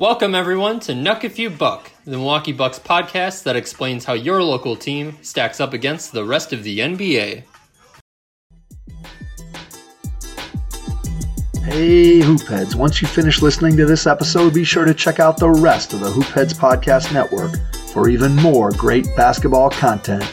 Welcome, everyone, to Nuck If You Buck, the Milwaukee Bucks podcast that explains how your local team stacks up against the rest of the NBA. Hey, Hoopheads. Once you finish listening to this episode, be sure to check out the rest of the Hoopheads Podcast Network for even more great basketball content.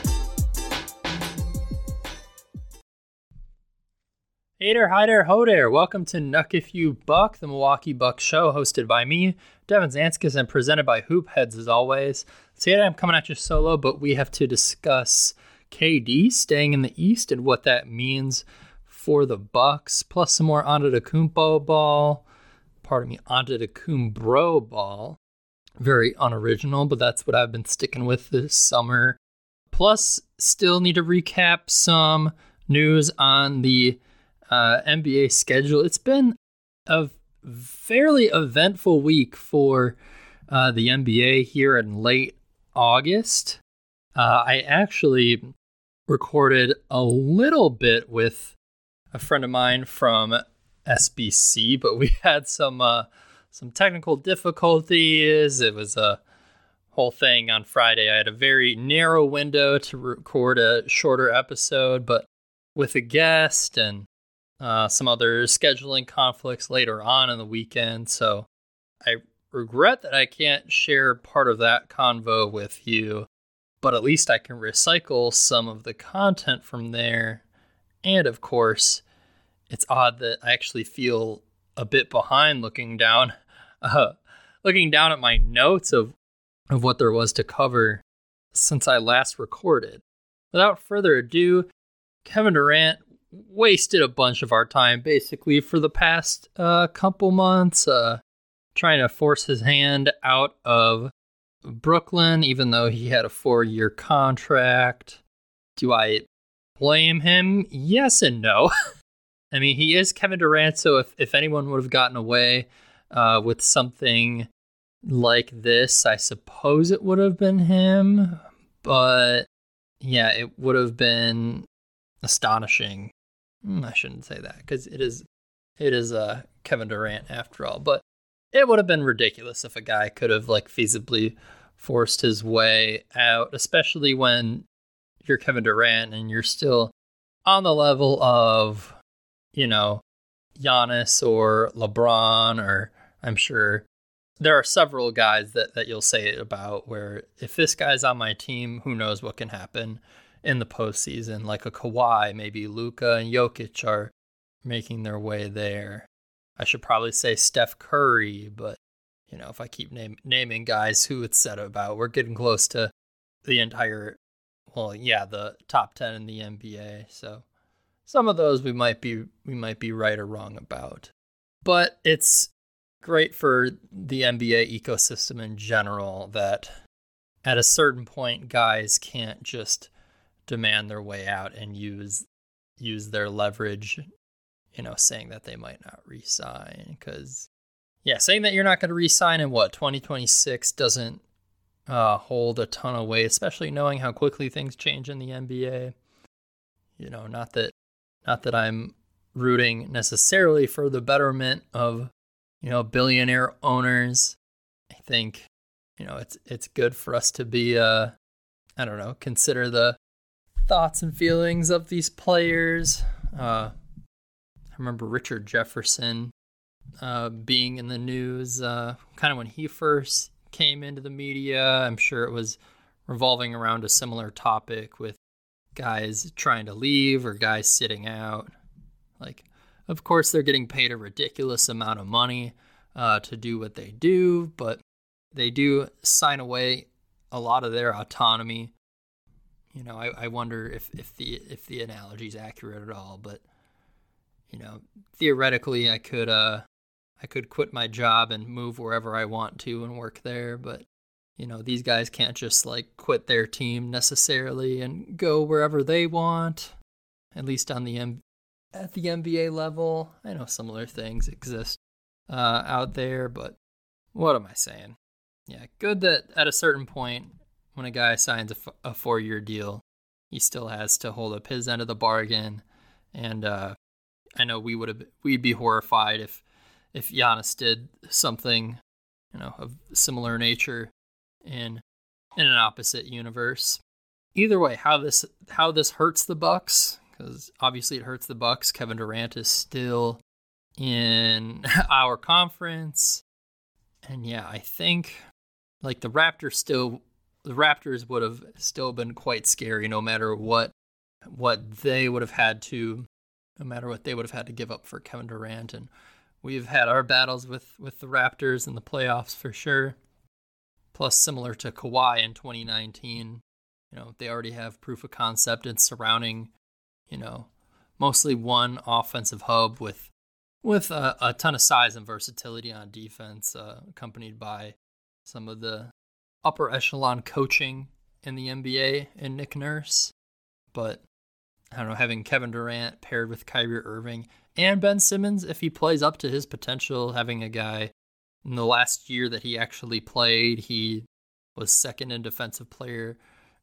Hey there, hi there, ho there. Welcome to Nuck If You Buck, the Milwaukee Bucks show, hosted by me, Devin Zanskis, and presented by Hoopheads as always. Today I'm coming at you solo, but we have to discuss KD staying in the East and what that means for the Bucks, plus some more Antetokounmpo ball. Pardon me, Antetokounmpo ball. Very unoriginal, but that's what I've been sticking with this summer. Plus, still need to recap some news on the uh, NBA schedule. It's been a fairly eventful week for uh, the NBA here in late August. Uh, I actually recorded a little bit with a friend of mine from SBC, but we had some uh, some technical difficulties. It was a whole thing on Friday. I had a very narrow window to record a shorter episode, but with a guest and uh, some other scheduling conflicts later on in the weekend. So I regret that I can't share part of that convo with you, but at least I can recycle some of the content from there. And of course, it's odd that I actually feel a bit behind looking down, uh, looking down at my notes of of what there was to cover since I last recorded. Without further ado, Kevin Durant wasted a bunch of our time basically for the past uh, couple months uh, trying to force his hand out of Brooklyn, even though he had a four year contract. Do I blame him? Yes and no. I mean, he is Kevin Durant, so if, if anyone would have gotten away uh, with something like this, I suppose it would have been him. But yeah, it would have been astonishing Mm, I shouldn't say that because it is it is uh, Kevin Durant after all. But it would have been ridiculous if a guy could have like feasibly forced his way out, especially when you're Kevin Durant and you're still on the level of, you know, Giannis or LeBron, or I'm sure there are several guys that, that you'll say it about where if this guy's on my team, who knows what can happen in the postseason, like a Kawhi, maybe Luka and Jokic are making their way there. I should probably say Steph Curry, but you know, if I keep name, naming guys who it's said about, we're getting close to the entire, well, yeah, the top ten in the NBA. So some of those we might be we might be right or wrong about, but it's great for the NBA ecosystem in general that at a certain point, guys can't just demand their way out and use use their leverage, you know, saying that they might not resign because yeah, saying that you're not going to resign in what 2026 doesn't uh, hold a ton of weight, especially knowing how quickly things change in the NBA. You know, not that not that I'm rooting necessarily for the betterment of you know billionaire owners. I think you know it's it's good for us to be uh I don't know consider the thoughts and feelings of these players. Uh, I remember Richard Jefferson uh, being in the news uh, kind of when he first came into the media. I'm sure it was revolving around a similar topic with guys trying to leave or guys sitting out. Like, of course, they're getting paid a ridiculous amount of money uh, to do what they do, but they do sign away a lot of their autonomy you know, I, I wonder if, if the if the analogy is accurate at all, but you know, theoretically I could uh I could quit my job and move wherever I want to and work there, but you know, these guys can't just like quit their team necessarily and go wherever they want. At least on the M- at the NBA level, I know similar things exist uh, out there, but what am I saying? Yeah, good that at a certain point when a guy signs a, f- a four year deal, he still has to hold up his end of the bargain. And uh, I know we would have we'd be horrified if if Giannis did something you know, of similar nature in in an opposite universe. Either way, how this how this hurts the Bucks because obviously it hurts the Bucks. Kevin Durant is still in our conference, and yeah, I think like the Raptors still the Raptors would have still been quite scary no matter what what they would have had to no matter what they would have had to give up for Kevin Durant and we've had our battles with with the Raptors in the playoffs for sure. Plus similar to Kawhi in 2019, you know, they already have proof of concept and surrounding, you know, mostly one offensive hub with with a, a ton of size and versatility on defense, uh, accompanied by some of the upper echelon coaching in the NBA and Nick Nurse. But I don't know, having Kevin Durant paired with Kyrie Irving and Ben Simmons, if he plays up to his potential, having a guy in the last year that he actually played, he was second in defensive player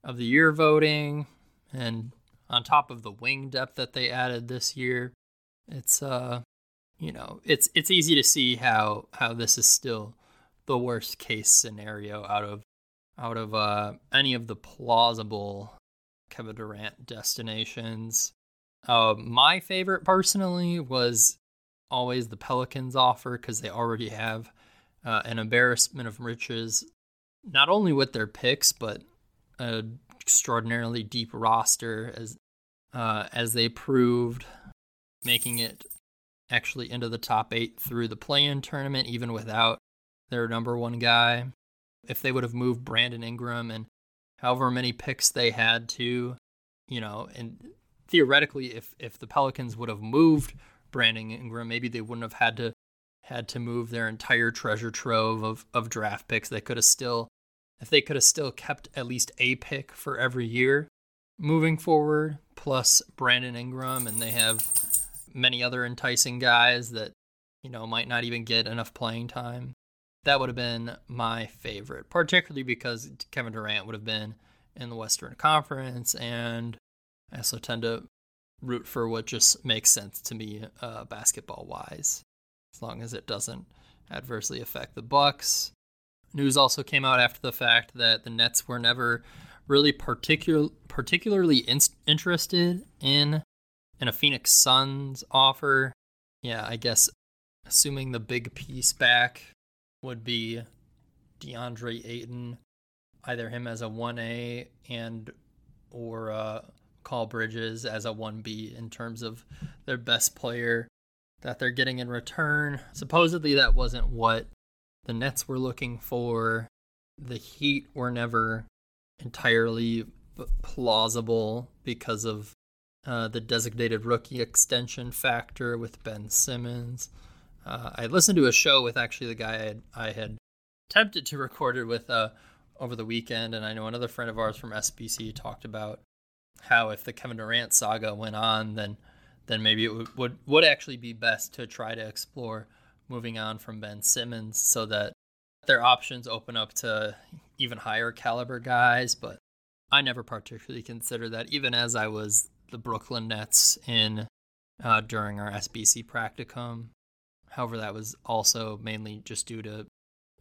of the year voting. And on top of the wing depth that they added this year, it's uh you know, it's it's easy to see how how this is still the worst case scenario out of out of uh, any of the plausible Kevin Durant destinations. Uh, my favorite personally was always the Pelicans offer because they already have uh, an embarrassment of riches, not only with their picks but an extraordinarily deep roster as uh, as they proved, making it actually into the top eight through the play-in tournament, even without their number one guy. If they would have moved Brandon Ingram and however many picks they had to, you know, and theoretically, if if the Pelicans would have moved Brandon Ingram, maybe they wouldn't have had to had to move their entire treasure trove of of draft picks. They could have still, if they could have still kept at least a pick for every year moving forward, plus Brandon Ingram, and they have many other enticing guys that you know might not even get enough playing time that would have been my favorite, particularly because Kevin Durant would have been in the Western Conference, and I also tend to root for what just makes sense to me, uh, basketball wise, as long as it doesn't adversely affect the Bucks. News also came out after the fact that the Nets were never really particular particularly in- interested in in a Phoenix Suns offer. Yeah, I guess assuming the big piece back would be DeAndre Ayton, either him as a 1A and or uh, Mikal Bridges as a 1B in terms of their best player that they're getting in return. Supposedly that wasn't what the Nets were looking for. The Heat were never entirely plausible because of uh, the designated rookie extension factor with Ben Simmons. Uh, I listened to a show with actually the guy I had, I had attempted to record it with uh, over the weekend, and I know another friend of ours from SBC talked about how if the Kevin Durant saga went on, then then maybe it would, would, would actually be best to try to explore moving on from Ben Simmons so that their options open up to even higher caliber guys. But I never particularly considered that, even as I was the Brooklyn Nets in uh, during our SBC practicum. However, that was also mainly just due to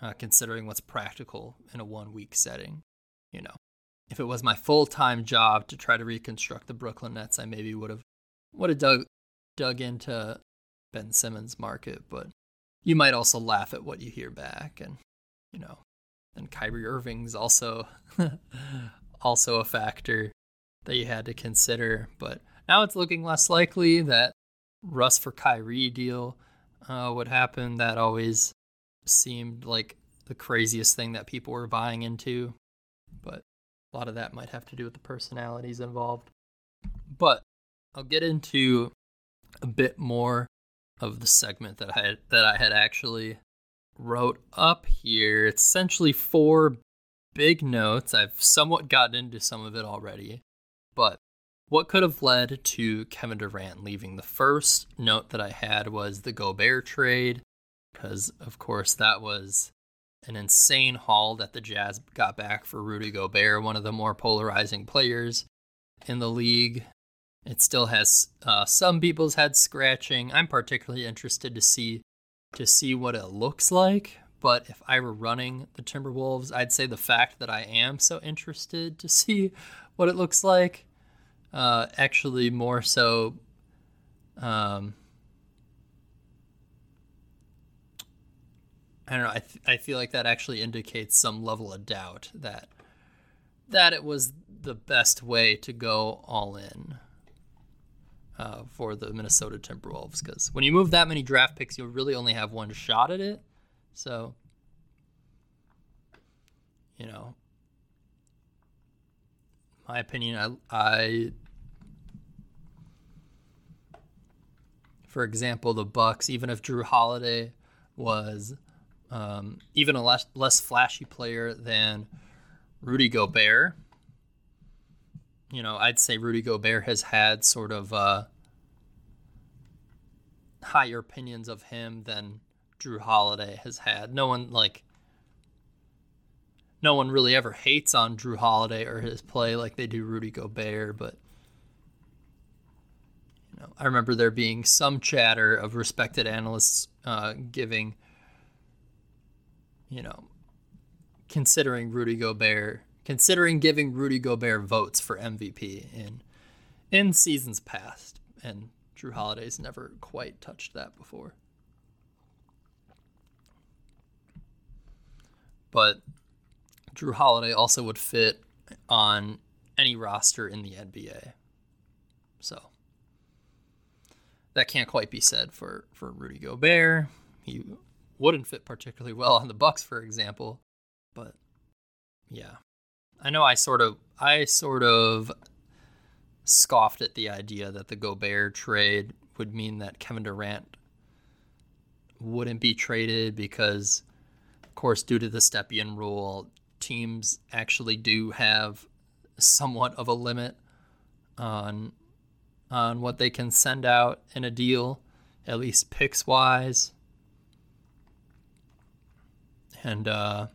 uh, considering what's practical in a one week setting. You know, if it was my full time job to try to reconstruct the Brooklyn Nets, I maybe would have would have dug dug into Ben Simmons' market, but you might also laugh at what you hear back, and you know, and Kyrie Irving's also also a factor that you had to consider. But now it's looking less likely that Russ for Kyrie deal uh, what happened that always seemed like the craziest thing that people were buying into. But a lot of that might have to do with the personalities involved. But I'll get into a bit more of the segment that I had, that I had actually wrote up here. It's essentially four big notes. I've somewhat gotten into some of it already, but what could have led to Kevin Durant leaving? The first note that I had was the Gobert trade, because of course that was an insane haul that the Jazz got back for Rudy Gobert, one of the more polarizing players in the league. It still has uh, some people's heads scratching. I'm particularly interested to see to see what it looks like, but if I were running the Timberwolves, I'd say the fact that I am so interested to see what it looks like, uh, actually more so. Um, I don't know. I, th- I feel like that actually indicates some level of doubt that that it was the best way to go all in uh, for the Minnesota Timberwolves. Because when you move that many draft picks, you really only have one shot at it. So, you know, my opinion, I, I for example, the Bucks, even if Jrue Holiday was um, even a less less flashy player than Rudy Gobert, you know, I'd say Rudy Gobert has had sort of uh, higher opinions of him than Jrue Holiday has had. No one like no one really ever hates on Jrue Holiday or his play like they do Rudy Gobert, but I remember there being some chatter of respected analysts uh, giving, you know, considering Rudy Gobert, considering giving Rudy Gobert votes for MVP in in seasons past, and Jrue Holiday's never quite touched that before. But Jrue Holiday also would fit on any roster in the NBA. So that can't quite be said for, for Rudy Gobert. He wouldn't fit particularly well on the Bucks, for example. But yeah. I know I sort of I sort of scoffed at the idea that the Gobert trade would mean that Kevin Durant wouldn't be traded because of course, due to the Stepien rule, teams actually do have somewhat of a limit on on what they can send out in a deal, at least picks wise. And uh,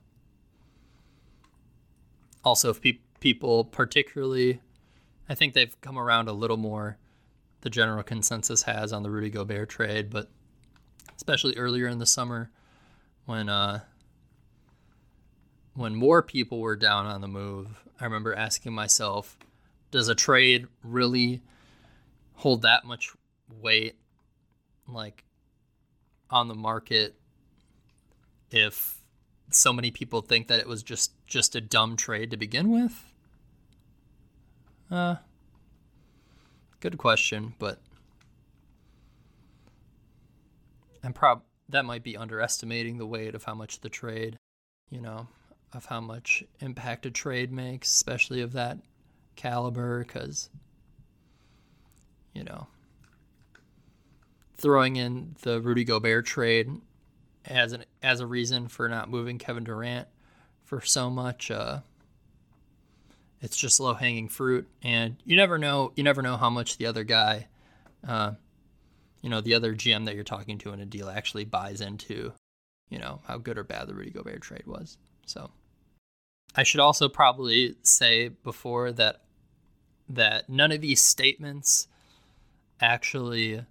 also, if pe- people, particularly, I think they've come around a little more. The general consensus has on the Rudy Gobert trade, but especially earlier in the summer when uh, when more people were down on the move, I remember asking myself, does a trade really hold that much weight like on the market if so many people think that it was just just a dumb trade to begin with? Uh good question, but I'm prob that might be underestimating the weight of how much the trade, you know, of how much impact a trade makes, especially of that caliber, because, you know, throwing in the Rudy Gobert trade as an as a reason for not moving Kevin Durant for so much, uh, it's just low hanging fruit, and you never know. You never know how much the other guy, uh, you know, the other GM that you're talking to in a deal actually buys into, you know, how good or bad the Rudy Gobert trade was. So I should also probably say before that that none of these statements actually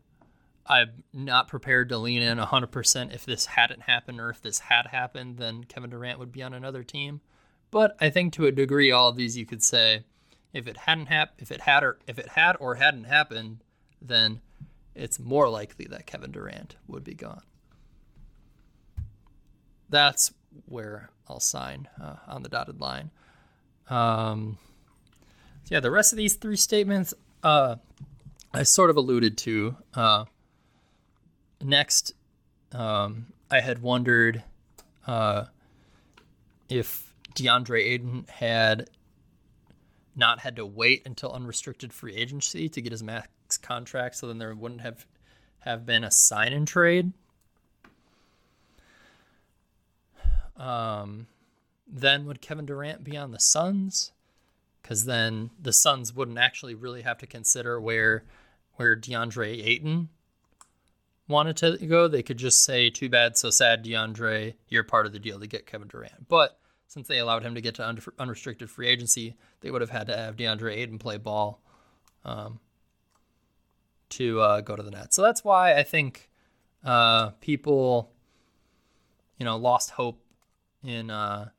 I'm not prepared to lean in 100% if this hadn't happened or if this had happened then Kevin Durant would be on another team. But I think to a degree all of these you could say if it hadn't hap- if it had or if it had or hadn't happened then it's more likely that Kevin Durant would be gone. That's where I'll sign uh, on the dotted line. Um, yeah, the rest of these three statements, uh, I sort of alluded to. Uh, next, um, I had wondered uh, if DeAndre Ayton had not had to wait until unrestricted free agency to get his max contract, so then there wouldn't have have been a sign and trade Um, then would Kevin Durant be on the Suns? Because then the Suns wouldn't actually really have to consider where where DeAndre Ayton wanted to go. They could just say, "Too bad, so sad, DeAndre. You're part of the deal to get Kevin Durant." But since they allowed him to get to unrestricted free agency, they would have had to have DeAndre Ayton play ball um, to uh, go to the net. So that's why I think uh, people you know, lost hope in uh,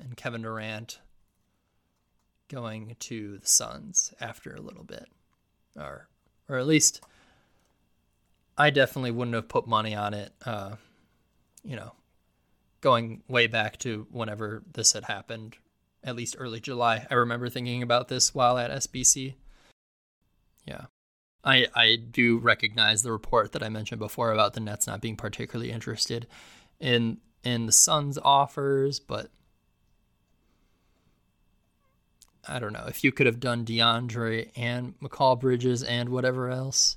in Kevin Durant going to the Suns after a little bit, or or at least I definitely wouldn't have put money on it. Uh, you know, going way back to whenever this had happened, at least early July. I remember thinking about this while at SBC. Yeah. I I do recognize the report that I mentioned before about the Nets not being particularly interested in in the Suns offers, but I don't know if you could have done DeAndre and Mikal Bridges and whatever else.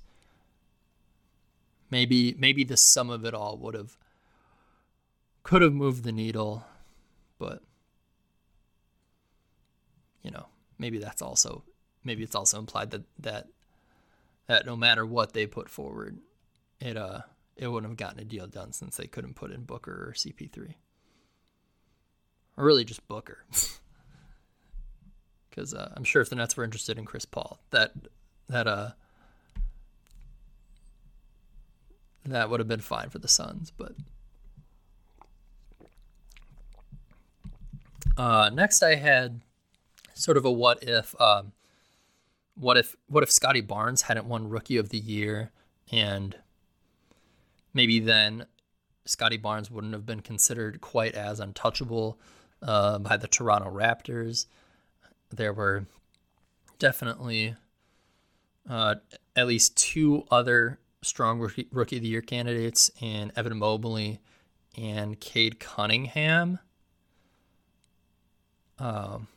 Maybe maybe the sum of it all would have could have moved the needle, but you know maybe that's also maybe it's also implied that that that no matter what they put forward, it uh it wouldn't have gotten a deal done since they couldn't put in Booker or CP3. Or really just Booker. Because uh, I'm sure if the Nets were interested in Chris Paul, that that uh that would have been fine for the Suns. But uh, next, I had sort of a what if. Um, what if what if Scottie Barnes hadn't won Rookie of the Year and maybe then Scottie Barnes wouldn't have been considered quite as untouchable uh, by the Toronto Raptors. There were definitely uh, at least two other strong rookie, rookie of the year candidates in Evan Mobley and Cade Cunningham. Um,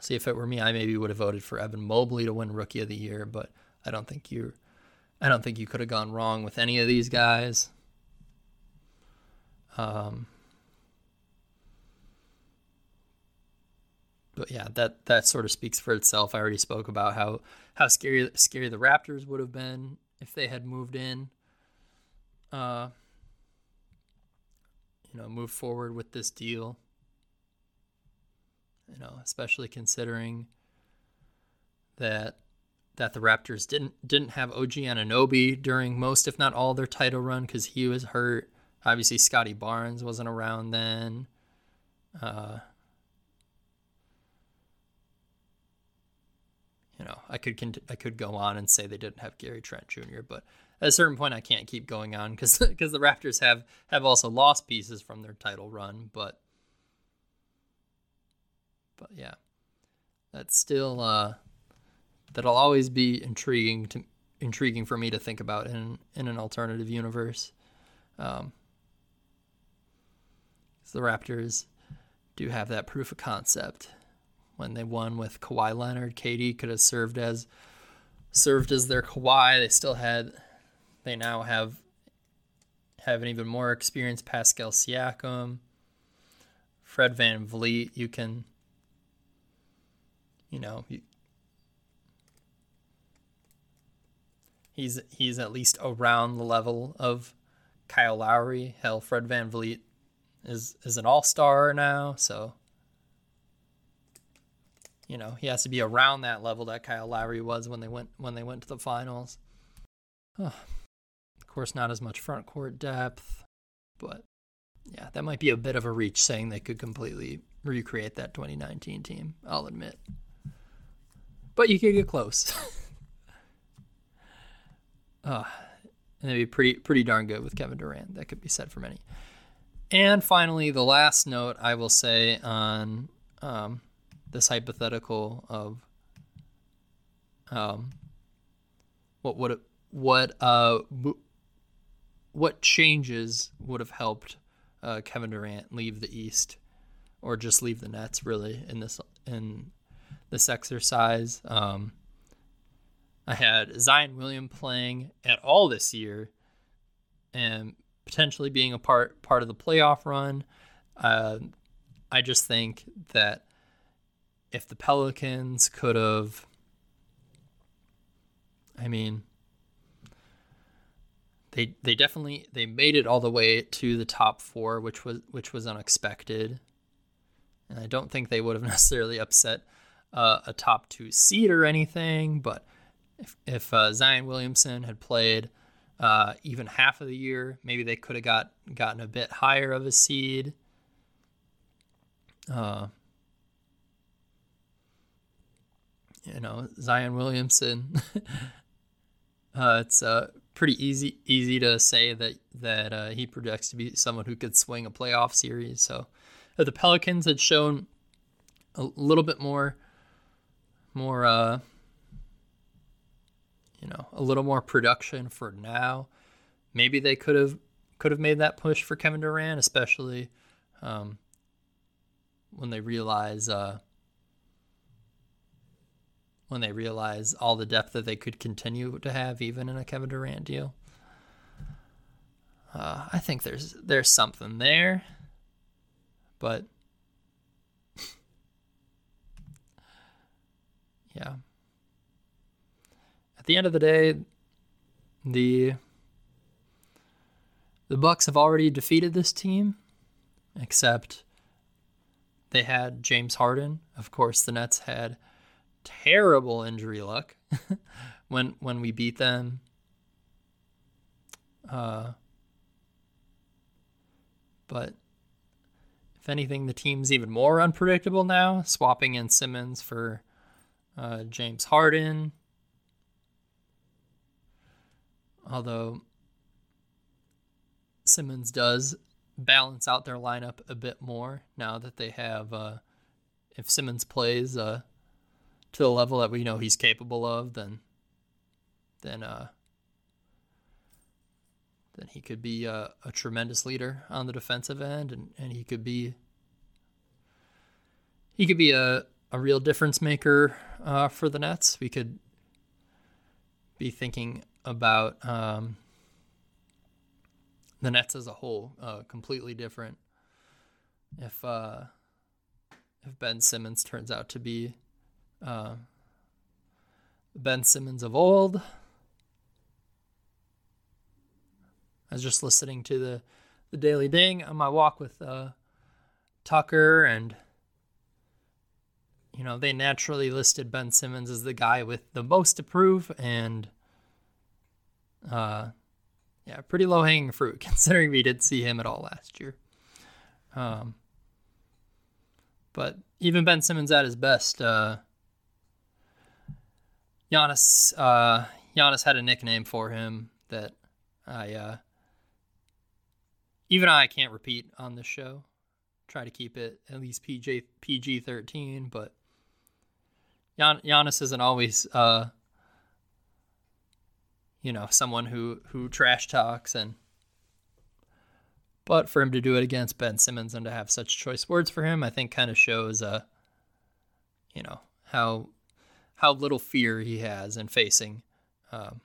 see if it were me, I maybe would have voted for Evan Mobley to win Rookie of the Year, but I don't think you, I don't think you could have gone wrong with any of these guys. Um, but yeah, that that sort of speaks for itself. I already spoke about how how scary scary the Raptors would have been if they had moved in. Uh, you know, move forward with this deal you know, especially considering that that the Raptors didn't didn't have OG Anunoby during most, if not all, their title run because he was hurt. Obviously, Scottie Barnes wasn't around then. Uh, you know, I could I could go on and say they didn't have Gary Trent Jr., but at a certain point, I can't keep going on because because the Raptors have have also lost pieces from their title run, but but yeah, that's still uh, that'll always be intriguing to intriguing for me to think about in in an alternative universe. Um, the Raptors do have that proof of concept. When they won with Kawhi Leonard, KD could have served as served as their Kawhi. They still had they now have have an even more experienced Pascal Siakam. Fred VanVleet, you can you know, he, he's he's at least around the level of Kyle Lowry. Hell, Fred VanVleet is is an all star now, so you know he has to be around that level that Kyle Lowry was when they went when they went to the finals. Oh, of course, not as much front court depth, but yeah, that might be a bit of a reach saying they could completely recreate that 2019 team. I'll admit but you could get close. uh, and it'd be pretty pretty darn good with Kevin Durant. That could be said for many. And finally, the last note I will say on um, this hypothetical of um, what would what uh what changes would have helped uh, Kevin Durant leave the East or just leave the Nets really in this in this exercise. Um, I had Zion William playing at all this year and potentially being a part part of the playoff run. Uh, I just think that if the Pelicans could have, I mean, they they definitely they made it all the way to the top four, which was which was unexpected, and I don't think they would have necessarily upset uh, a top two seed or anything, but if, if uh, Zion Williamson had played uh, even half of the year. Maybe they could have got gotten a bit higher of a seed. Uh, you know, Zion Williamson. uh, it's uh, pretty easy easy to say that that uh, he projects to be someone who could swing a playoff series. So uh, the Pelicans had shown a little bit more more uh, you know a little more production for now. Maybe they could have could have made that push for Kevin Durant, especially um, when they realize uh, when they realize all the depth that they could continue to have even in a Kevin Durant deal. Uh, I think there's there's something there, but yeah. At the end of the day, the the Bucks have already defeated this team, except they had James Harden. Of course, the Nets had terrible injury luck when when we beat them. Uh, but if anything, the team's even more unpredictable now. Swapping in Simmons for uh, James Harden. Although Simmons does balance out their lineup a bit more now that they have, uh, if Simmons plays uh, to the level that we know he's capable of, then then uh, then he could be a, a tremendous leader on the defensive end, and, and he could be he could be a, a real difference maker uh, for the Nets. We could be thinking about um, the Nets as a whole, uh, completely different. If uh, if Ben Simmons turns out to be uh, Ben Simmons of old, I was just listening to the the Daily Ding on my walk with uh, Tucker, and you know they naturally listed Ben Simmons as the guy with the most to prove, and uh, yeah, pretty low hanging fruit considering we did see him at all last year. Um, but even Ben Simmons at his best, uh, Giannis, uh, Giannis had a nickname for him that I, uh, even I can't repeat on this show. Try to keep it at least PG PG thirteen, but Gian, Giannis isn't always uh, you know, someone who who trash talks and but for him to do it against Ben Simmons and to have such choice words for him, I think kind of shows uh you know, how how little fear he has in facing um,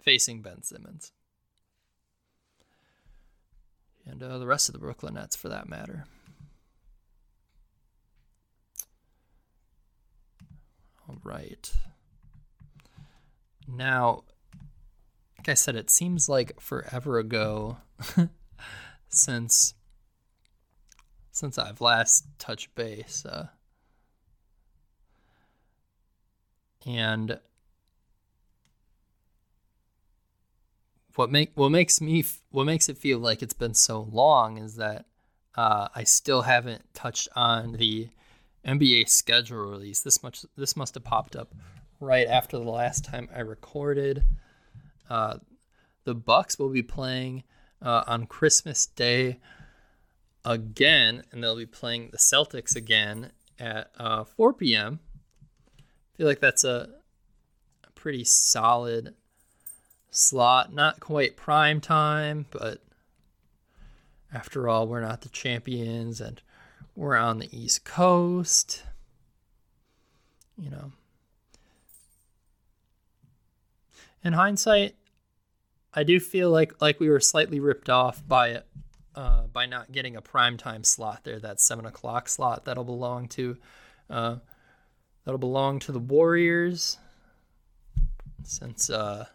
facing Ben Simmons. And uh, the rest of the Brooklyn Nets for that matter. All right. Now, like I said, it seems like forever ago since since I've last touched base. Uh, and what make what makes me what makes it feel like it's been so long is that uh, I still haven't touched on the NBA schedule release. This much this must have popped up right after the last time I recorded. Uh, the Bucks will be playing uh, on Christmas Day again, and they'll be playing the Celtics again at uh, 4 p.m. Feel like that's a, a pretty solid slot. Not quite prime time, but after all, we're not the champions, and we're on the East Coast. You know. In hindsight, I do feel like like we were slightly ripped off by it uh, by not getting a prime time slot there. That seven o'clock slot that'll belong to uh, that'll belong to the Warriors, since uh,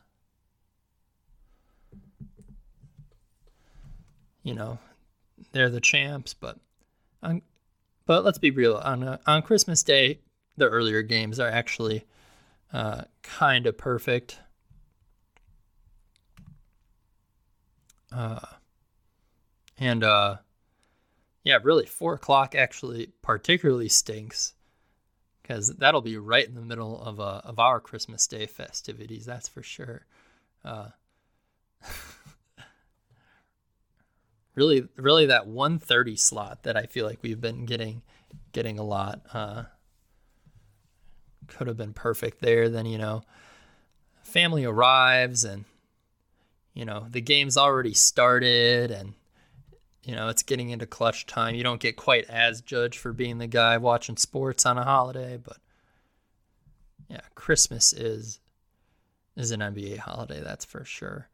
you know they're the champs. But on, but let's be real. On uh, on Christmas Day, the earlier games are actually uh, kind of perfect. Uh, and uh, yeah, really, four o'clock actually particularly stinks because that'll be right in the middle of uh, of our Christmas Day festivities. That's for sure. Uh, really, really, that one thirty slot that I feel like we've been getting getting a lot uh, could have been perfect there. Then you know, family arrives and you know the game's already started and you know, it's getting into clutch time. You don't get quite as judged for being the guy watching sports on a holiday, but yeah, Christmas is is an NBA holiday, that's for sure.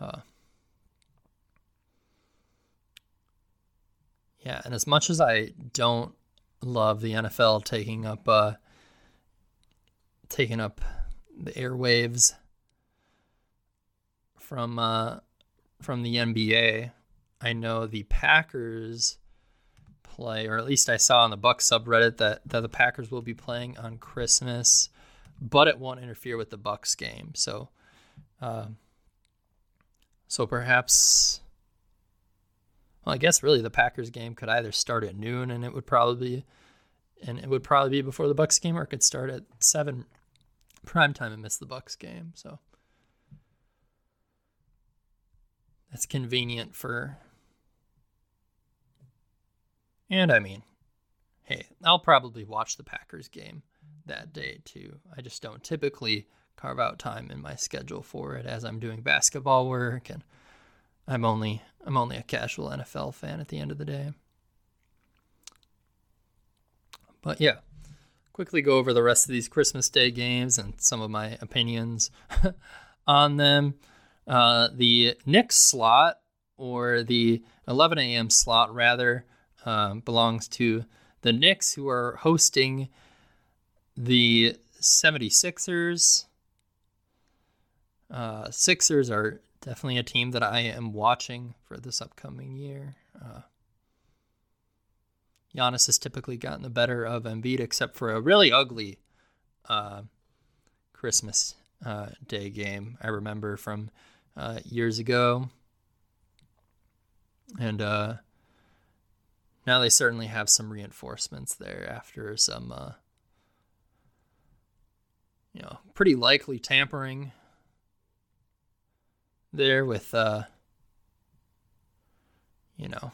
Uh, yeah, and as much as I don't love the NFL taking up uh, taking up the airwaves from uh, from the NBA, I know the Packers play, or at least I saw on the Buck subreddit that, that the Packers will be playing on Christmas, but it won't interfere with the Bucks game. So, uh, so perhaps, well, I guess really the Packers game could either start at noon, and it would probably, and it would probably be before the Bucks game, or it could start at seven prime time and miss the Bucks game. So. That's convenient for and I mean, hey, I'll probably watch the Packers game that day too. I just don't typically carve out time in my schedule for it as I'm doing basketball work and I'm only I'm only a casual NFL fan at the end of the day. But yeah, quickly go over the rest of these Christmas Day games and some of my opinions on them. Uh, the Knicks slot or the 11 a.m. slot rather um, belongs to the Knicks, who are hosting the 76ers. Uh, Sixers are definitely a team that I am watching for this upcoming year. Uh, Giannis has typically gotten the better of Embiid, except for a really ugly uh, Christmas uh, Day game I remember from uh, years ago. And uh, now they certainly have some reinforcements there after some, uh, you know, pretty likely tampering there with, uh, you know,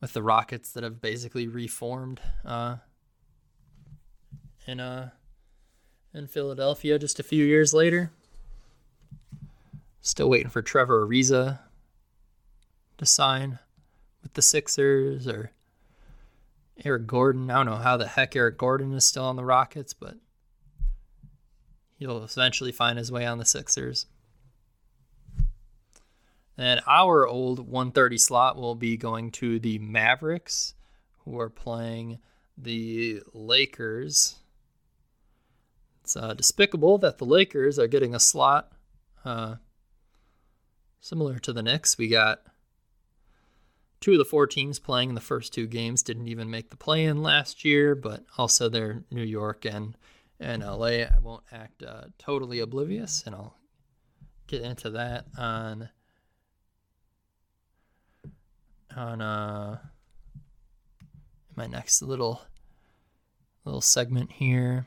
with the Rockets that have basically reformed uh, in uh, in Philadelphia just a few years later. Still waiting for Trevor Ariza to sign with the Sixers or Eric Gordon. I don't know how the heck Eric Gordon is still on the Rockets, but he'll eventually find his way on the Sixers. And our old 130 slot will be going to the Mavericks, who are playing the Lakers. It's uh, despicable that the Lakers are getting a slot uh, similar to the Knicks. We got two of the four teams playing in the first two games didn't even make the play in last year, but also they're New York and and LA. I won't act uh, totally oblivious, and I'll get into that on on uh my next little little segment here.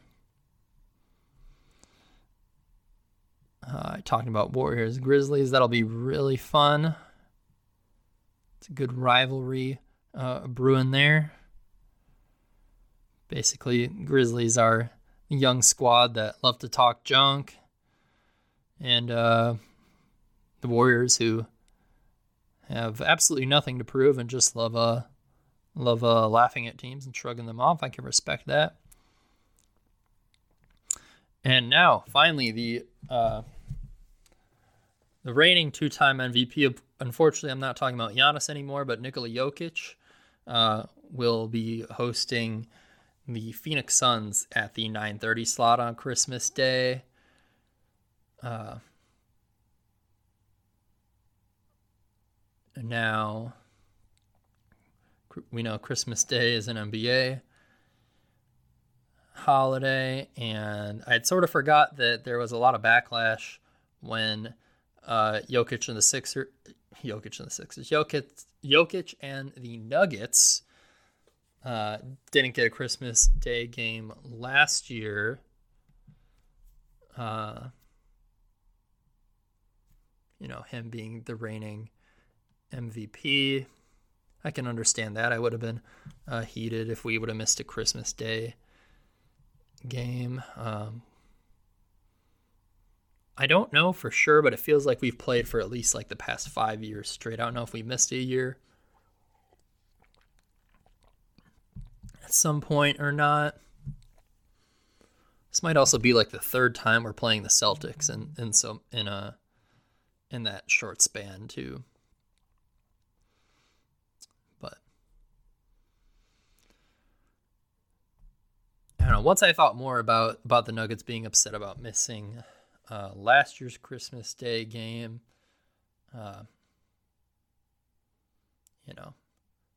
Uh, talking about Warriors Grizzlies, that'll be really fun. It's a good rivalry uh, brewing there. Basically, Grizzlies are a young squad that love to talk junk, and uh, the Warriors who have absolutely nothing to prove and just love uh, love uh, laughing at teams and shrugging them off. I can respect that. And now, finally, the uh, the reigning two-time MVP. Unfortunately, I'm not talking about Giannis anymore, but Nikola Jokic uh, will be hosting the Phoenix Suns at the 9:30 slot on Christmas Day. Uh, now, we know Christmas Day is an NBA holiday, and I'd sort of forgot that there was a lot of backlash when uh, Jokic and the Sixers, Jokic and the Sixers, Jokic, Jokic and the Nuggets uh, didn't get a Christmas Day game last year. Uh, you know, him being the reigning MVP. I can understand that. I would have been uh, heated if we would have missed a Christmas Day game. Um, I don't know for sure, but it feels like we've played for at least like the past five years straight. I don't know if we missed a year at some point or not. This might also be like the third time we're playing the Celtics, and and so in a in that short span too. But I don't know. Once I thought more about about the Nuggets being upset about missing uh, last year's Christmas Day game, uh, you know,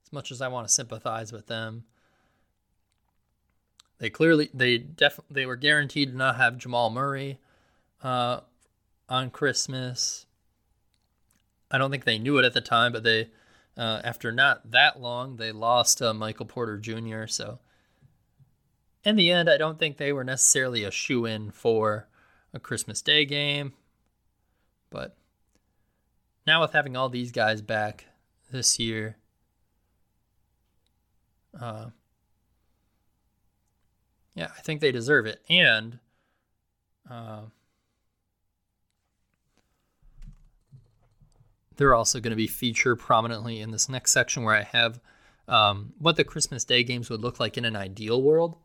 as much as I want to sympathize with them, they clearly they def they were guaranteed to not have Jamal Murray uh, on Christmas. I don't think they knew it at the time, but they uh, after not that long they lost uh, Michael Porter Jr. So in the end, I don't think they were necessarily a shoe in for a Christmas Day game. But now with having all these guys back this year, uh, yeah, I think they deserve it. And uh, they're also going to be featured prominently in this next section where I have um, what the Christmas Day games would look like in an ideal world.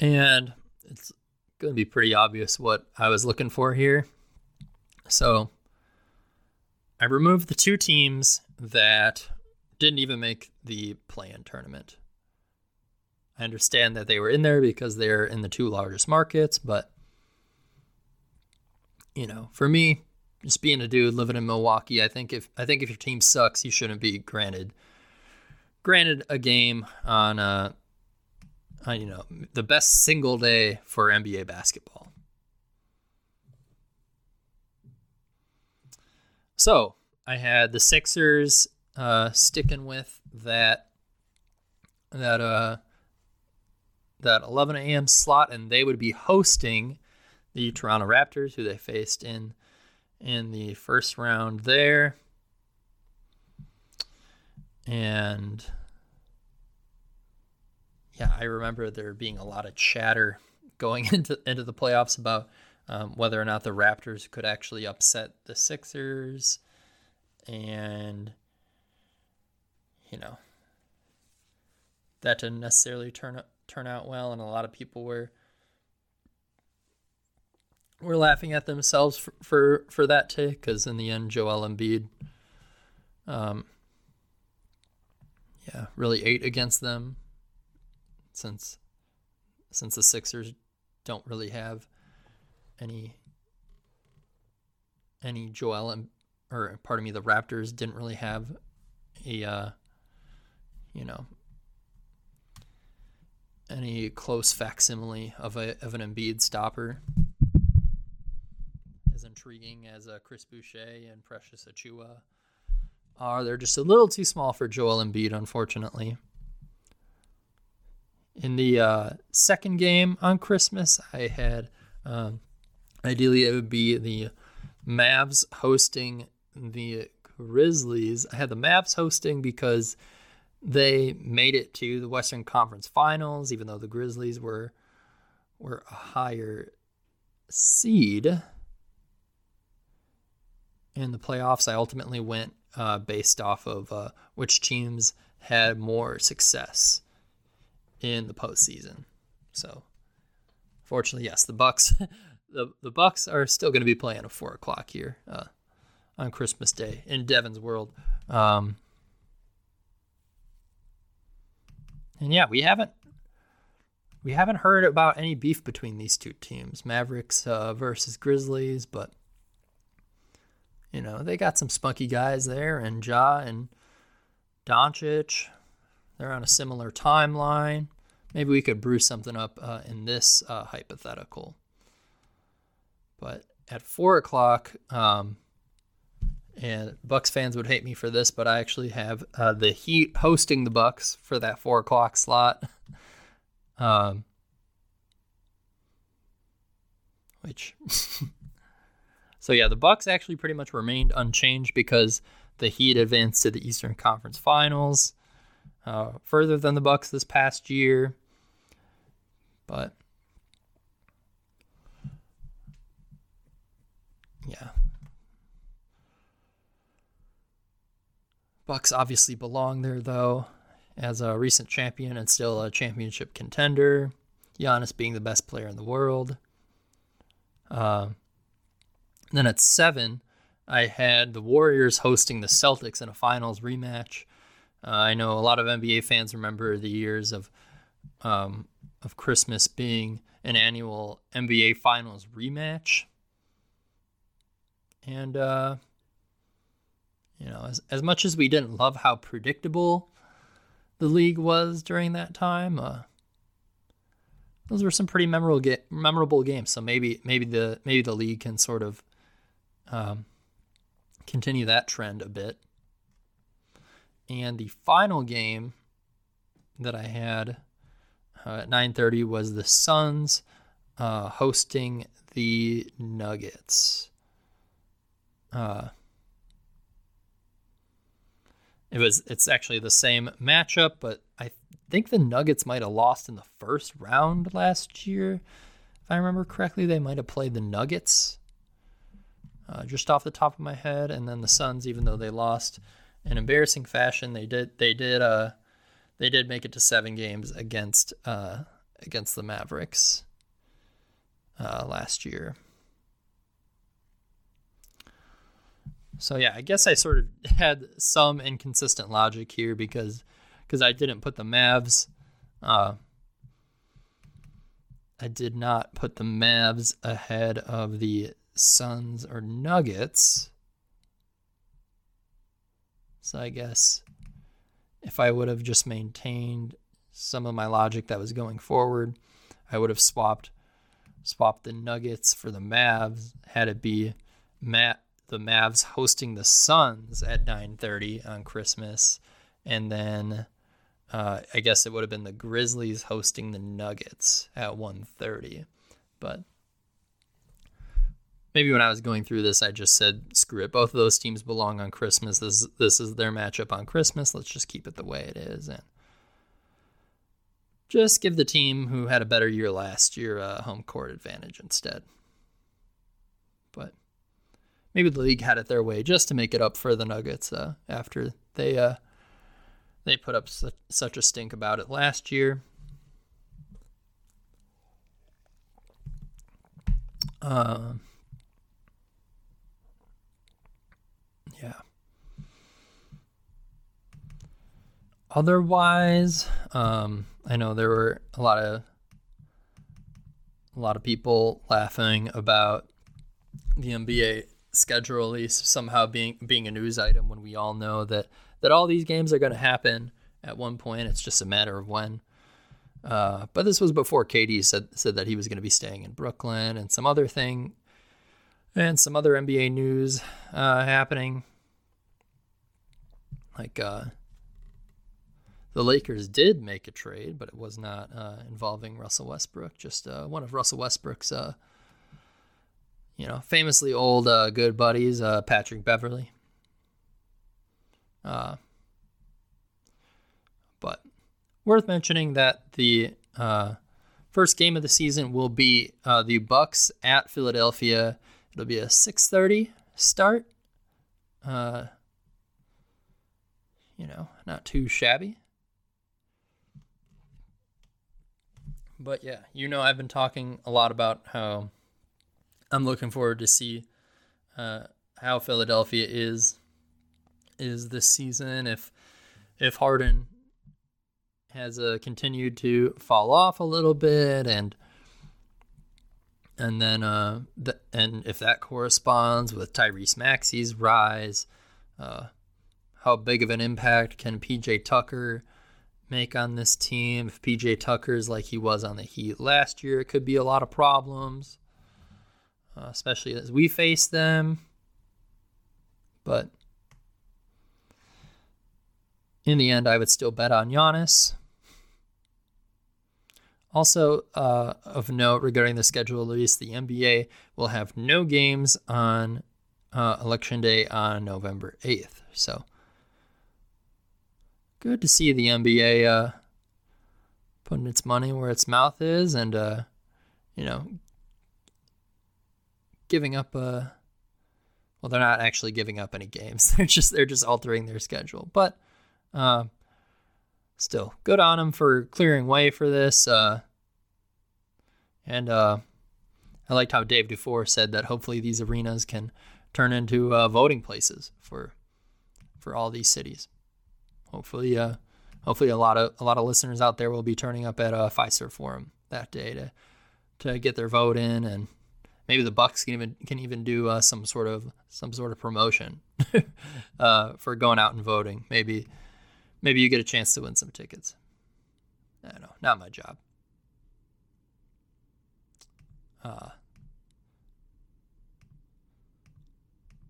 And it's going to be pretty obvious what I was looking for here. So I removed the two teams that didn't even make the play in tournament. I understand that they were in there because they're in the two largest markets, but you know, for me, just being a dude living in Milwaukee, I think if I think if your team sucks, you shouldn't be granted granted a game on uh, uh you know, the best single day for NBA basketball. So, I had the Sixers uh, sticking with that that uh that 11 a.m. slot, and they would be hosting the Toronto Raptors, who they faced in in the first round there. And yeah, I remember there being a lot of chatter going into into the playoffs about um, whether or not the Raptors could actually upset the Sixers, and you know that didn't necessarily turn turn out well, and a lot of people were were laughing at themselves for for, for that take because in the end, Joel Embiid, um, yeah, really ate against them since since the Sixers don't really have any any Joel and or pardon me, the Raptors didn't really have a uh, you know any close facsimile of a of an Embiid stopper as intriguing as uh, Chris Boucher and Precious Achiuwa are. They're just a little too small for Joel Embiid, unfortunately. In the uh, second game on Christmas, I had um, ideally it would be the Mavs hosting the Grizzlies. I had the Mavs hosting because they made it to the Western Conference Finals, even though the Grizzlies were were a higher seed. In the playoffs, I ultimately went uh, based off of uh, which teams had more success in the postseason. So, fortunately, yes, the Bucks, the the Bucks are still going to be playing at four o'clock here uh, on Christmas Day in Devin's world. Um, and yeah, we haven't we haven't heard about any beef between these two teams, Mavericks uh, versus Grizzlies, but you know they got some spunky guys there, and Ja and Doncic. They're on a similar timeline. Maybe we could brew something up uh, in this uh, hypothetical. But at four o'clock, um, and Bucks fans would hate me for this, but I actually have uh, the Heat hosting the Bucks for that four o'clock slot. Um, which, so yeah, the Bucks actually pretty much remained unchanged because the Heat advanced to the Eastern Conference Finals, uh, further than the Bucks this past year. But yeah, Bucks obviously belong there though, as a recent champion and still a championship contender. Giannis being the best player in the world. Uh, then at seven, I had the Warriors hosting the Celtics in a finals rematch. Uh, I know a lot of NBA fans remember the years of um, of Christmas being an annual NBA Finals rematch, and uh, you know, as, as much as we didn't love how predictable the league was during that time, uh, those were some pretty memorable ga- memorable games. So maybe maybe the maybe the league can sort of um, continue that trend a bit. And the final game that I had uh, at 9:30 was the Suns uh, hosting the Nuggets. Uh, it was it's actually the same matchup, but I think the Nuggets might have lost in the first round last year. If I remember correctly, they might have played the Nuggets. Uh, just off the top of my head, and then the Suns, even though they lost in embarrassing fashion, they did they did uh they did make it to seven games against uh against the Mavericks uh, last year. So yeah, I guess I sort of had some inconsistent logic here because because I didn't put the Mavs. Uh, I did not put the Mavs ahead of the Suns or Nuggets. So I guess if I would have just maintained some of my logic that was going forward, I would have swapped swapped the Nuggets for the Mavs. Had it be Matt the Mavs hosting the Suns at 9:30 on Christmas, and then uh, I guess it would have been the Grizzlies hosting the Nuggets at 1:30. But maybe when I was going through this, I just said, "Screw it! Both of those teams belong on Christmas. This this is their matchup on Christmas. Let's just keep it the way it is." And just give the team who had a better year last year a home court advantage instead. But maybe the league had it their way just to make it up for the Nuggets uh, after they uh, they put up such, such a stink about it last year. Uh, yeah. Otherwise, um, I know there were a lot of a lot of people laughing about the NBA schedule release somehow being being a news item when we all know that that all these games are going to happen at one point. It's just a matter of when. Uh, but this was before KD said said that he was going to be staying in Brooklyn and some other thing, and some other NBA news uh, happening. Like uh, the Lakers did make a trade, but it was not uh, involving Russell Westbrook. Just uh, one of Russell Westbrook's uh, you know, famously old uh, good buddies, uh, Patrick Beverley. Uh, but worth mentioning that the first game of the season will be the Bucks at Philadelphia. It'll be a 6:30 start. Uh, you know, not too shabby. But yeah, you know, I've been talking a lot about how I'm looking forward to see uh, how Philadelphia is is this season. If if Harden has uh, continued to fall off a little bit, and and then uh, the, and if that corresponds with Tyrese Maxey's rise, uh, how big of an impact can PJ Tucker make on this team? If PJ Tucker's like he was on the Heat last year, it could be a lot of problems. uh, especially as we face them. But in the end, I would still bet on Giannis. Also, uh, of note regarding the schedule release, the NBA will have no games on uh, Election Day on November 8th. So, good to see the NBA uh, putting its money where its mouth is and, uh, you know, giving up a. Uh, well, they're not actually giving up any games. They're just they're just altering their schedule. But uh, still, good on them for clearing way for this. Uh, and uh, I liked how Dave Dufour said that hopefully these arenas can turn into voting places for for all these cities. Hopefully, uh, hopefully a lot of a lot of listeners out there will be turning up at a uh, Fiserv Forum that day to to get their vote in, and maybe the Bucks can even can even do uh, some sort of some sort of promotion uh, for going out and voting. Maybe maybe you get a chance to win some tickets. I don't know, not my job. Uh,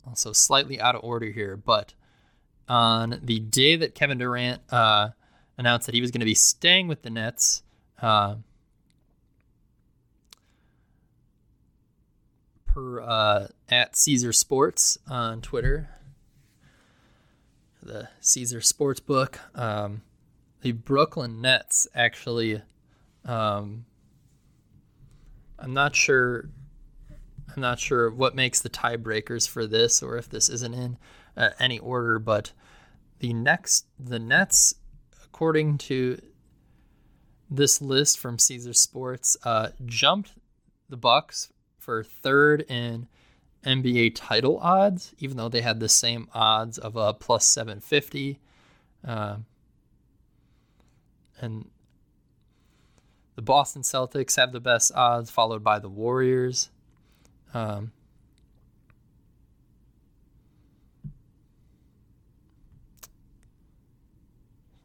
also, slightly out of order here, but on the day that Kevin Durant uh, announced that he was going to be staying with the Nets, uh, per uh, at Caesars Sports on Twitter, the Caesars Sportsbook, um, the Brooklyn Nets actually um, I'm not sure. I'm not sure what makes the tiebreakers for this, or if this isn't in uh, any order. But the next, the Nets, according to this list from Caesars Sports, uh, jumped the Bucks for third in NBA title odds, even though they had the same odds of a plus 750. Uh, and the Boston Celtics have the best odds, followed by the Warriors. Um,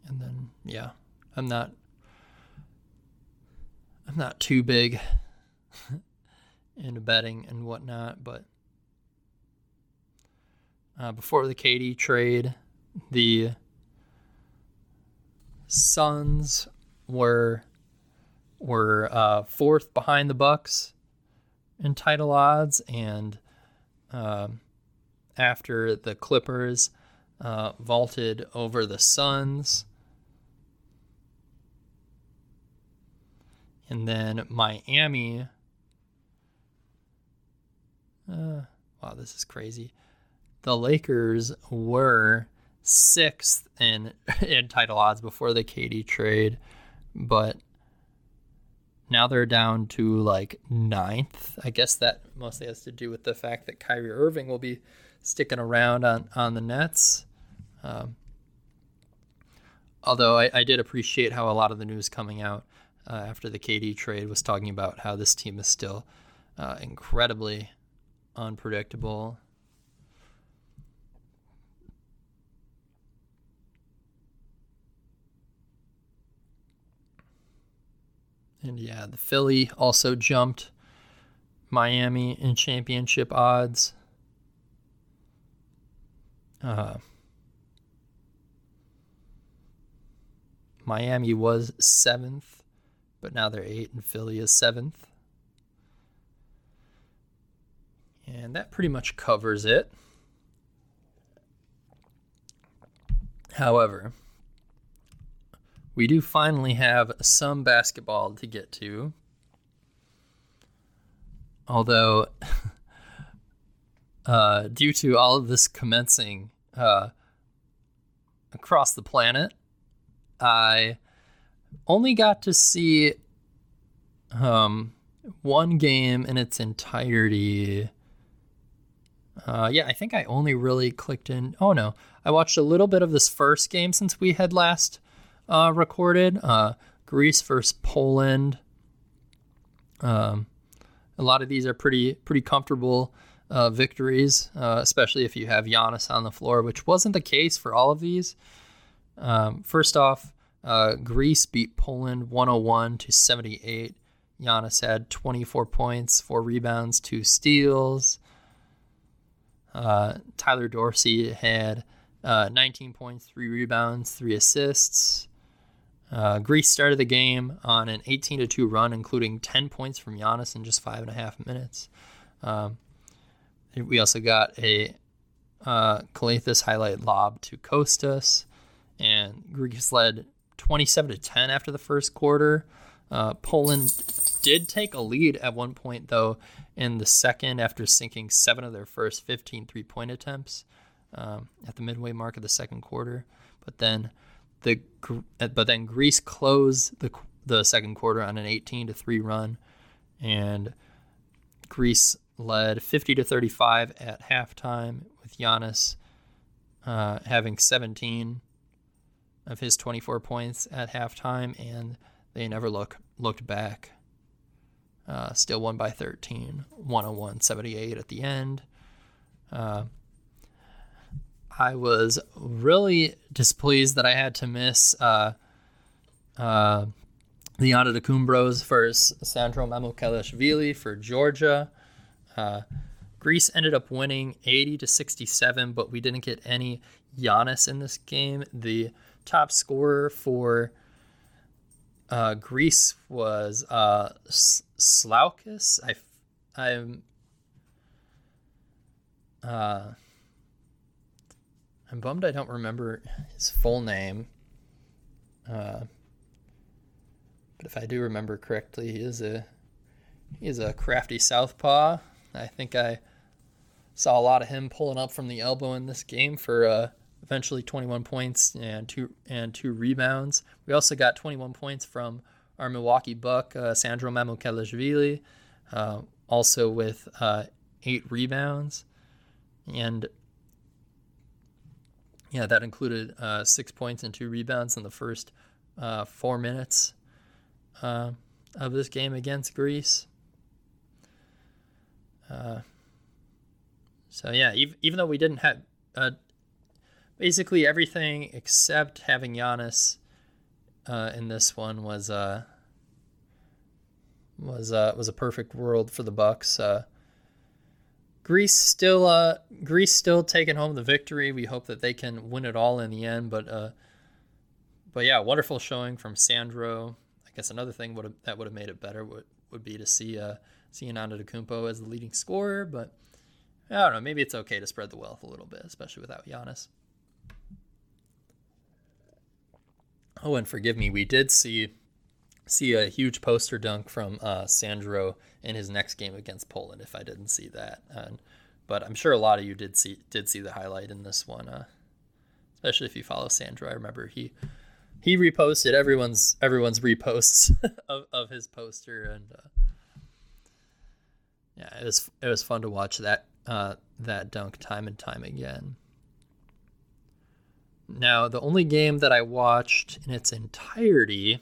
and then, yeah, I'm not. I'm not too big into betting and whatnot, but uh, before the KD trade, the Suns were were uh, fourth behind the Bucks in title odds, and uh, after the Clippers uh, vaulted over the Suns, and then Miami. Uh, wow, this is crazy. The Lakers were sixth in in title odds before the KD trade, but now they're down to like ninth. I guess that mostly has to do with the fact that Kyrie Irving will be sticking around on, on the Nets. Um, although I, I, did appreciate how a lot of the news coming out uh, after the KD trade was talking about how this team is still uh, incredibly unpredictable And yeah, the Philly also jumped Miami in championship odds. Uh, Miami was seventh, but now they're eight, and Philly is seventh. And that pretty much covers it. However, we do finally have some basketball to get to. Although, uh, due to all of this commencing uh, across the planet, I only got to see um, one game in its entirety. Uh, yeah, I think I only really clicked in. Oh no, I watched a little bit of this first game since we had last uh, recorded. Uh, Greece versus Poland. Um, a lot of these are pretty pretty comfortable uh, victories, uh, especially if you have Giannis on the floor, which wasn't the case for all of these. Um, first off, uh, Greece beat Poland 101 to 78 Giannis had 24 points, four rebounds, two steals. Uh, Tyler Dorsey had uh, 19 points, three rebounds, three assists. Uh, Greece started the game on an 18 to 2 run, including 10 points from Giannis in just five and a half minutes. Um, we also got a uh, highlight lob to Kostas, and Greece led 27 to 10 after the first quarter. Uh, Poland did take a lead at one point, though, in the second after sinking seven of their first 15 three point attempts um, at the midway mark of the second quarter. But then the but then Greece closed the the second quarter on an 18 to 3 run and Greece led 50 to 35 at halftime with Giannis uh, having 17 of his 24 points at halftime and they never look looked back. Uh, still won by 13, 101 78 at the end. Uh, I was really displeased that I had to miss uh, uh, the Antetokounmpos versus Sandro Mamukelashvili for Georgia. Uh, Greece ended up winning 80 to 67, but we didn't get any Giannis in this game. The top scorer for uh, Greece was uh, Sloukas. I, I'm. Uh, I'm bummed I don't remember his full name. Uh, but if I do remember correctly, he is a he is a crafty southpaw. I think I saw a lot of him pulling up from the elbow in this game for uh, eventually 21 points and two and two rebounds. We also got 21 points from our Milwaukee Buck uh, Sandro Mamukelashvili, uh, also with uh, eight rebounds, and yeah, that included uh, six points and two rebounds in the first uh, four minutes uh, of this game against Greece. So yeah, even, even though we didn't have basically everything except having Giannis uh, in this one was was was a perfect world for the Bucks. Greece still uh, Greece still taking home the victory. We hope that they can win it all in the end. But uh, but yeah, wonderful showing from Sandro. I guess another thing would that would have made it better would would be to see uh, see Antetokounmpo as the leading scorer. But I don't know. Maybe it's okay to spread the wealth a little bit, especially without Giannis. Oh, and forgive me, we did see see a huge poster dunk from uh, Sandro in his next game against Poland. If I didn't see that, but I'm sure a lot of you did see did see the highlight in this one, uh, especially if you follow Sandro. I remember he he reposted everyone's everyone's reposts of, of his poster, and uh, yeah, it was it was fun to watch that uh, that dunk time and time again. Now, the only game that I watched in its entirety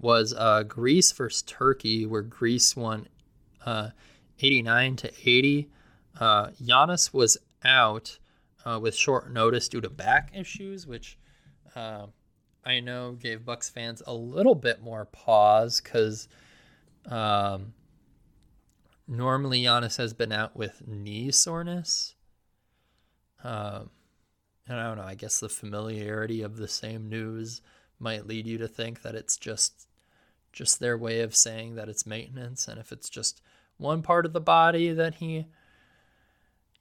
was uh, Greece versus Turkey, where Greece won uh, 89 to 80. Uh, Giannis was out uh, with short notice due to back issues, which uh, I know gave Bucks fans a little bit more pause because um, normally Giannis has been out with knee soreness. Um, and I don't know. I guess the familiarity of the same news might lead you to think that it's just just their way of saying that it's maintenance and if it's just one part of the body that he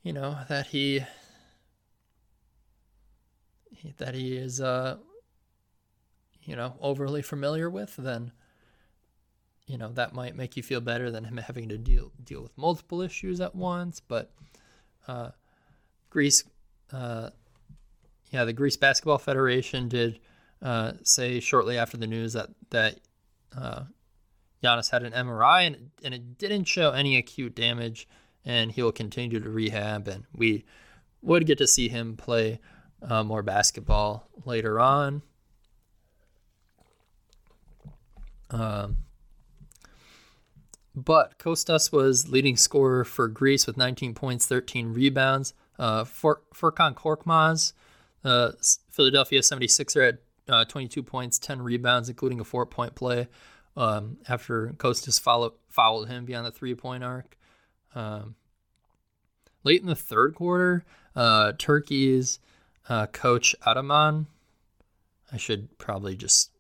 you know that he that he is uh you know overly familiar with then you know that might make you feel better than him having to deal deal with multiple issues at once but uh Greece uh yeah the Greece Basketball Federation did uh, say shortly after the news that that uh, Giannis had an MRI and, and it didn't show any acute damage, and he will continue to rehab. And we would get to see him play uh, more basketball later on. Um, but Kostas was leading scorer for Greece with 19 points, 13 rebounds. Uh, for Furkan Korkmaz, uh, Philadelphia 76er at uh, 22 points, 10 rebounds, including a four point play um, after Kostas follow, followed him beyond the three point arc. Um, late in the third quarter, uh, Turkey's uh, coach Ataman, I should probably just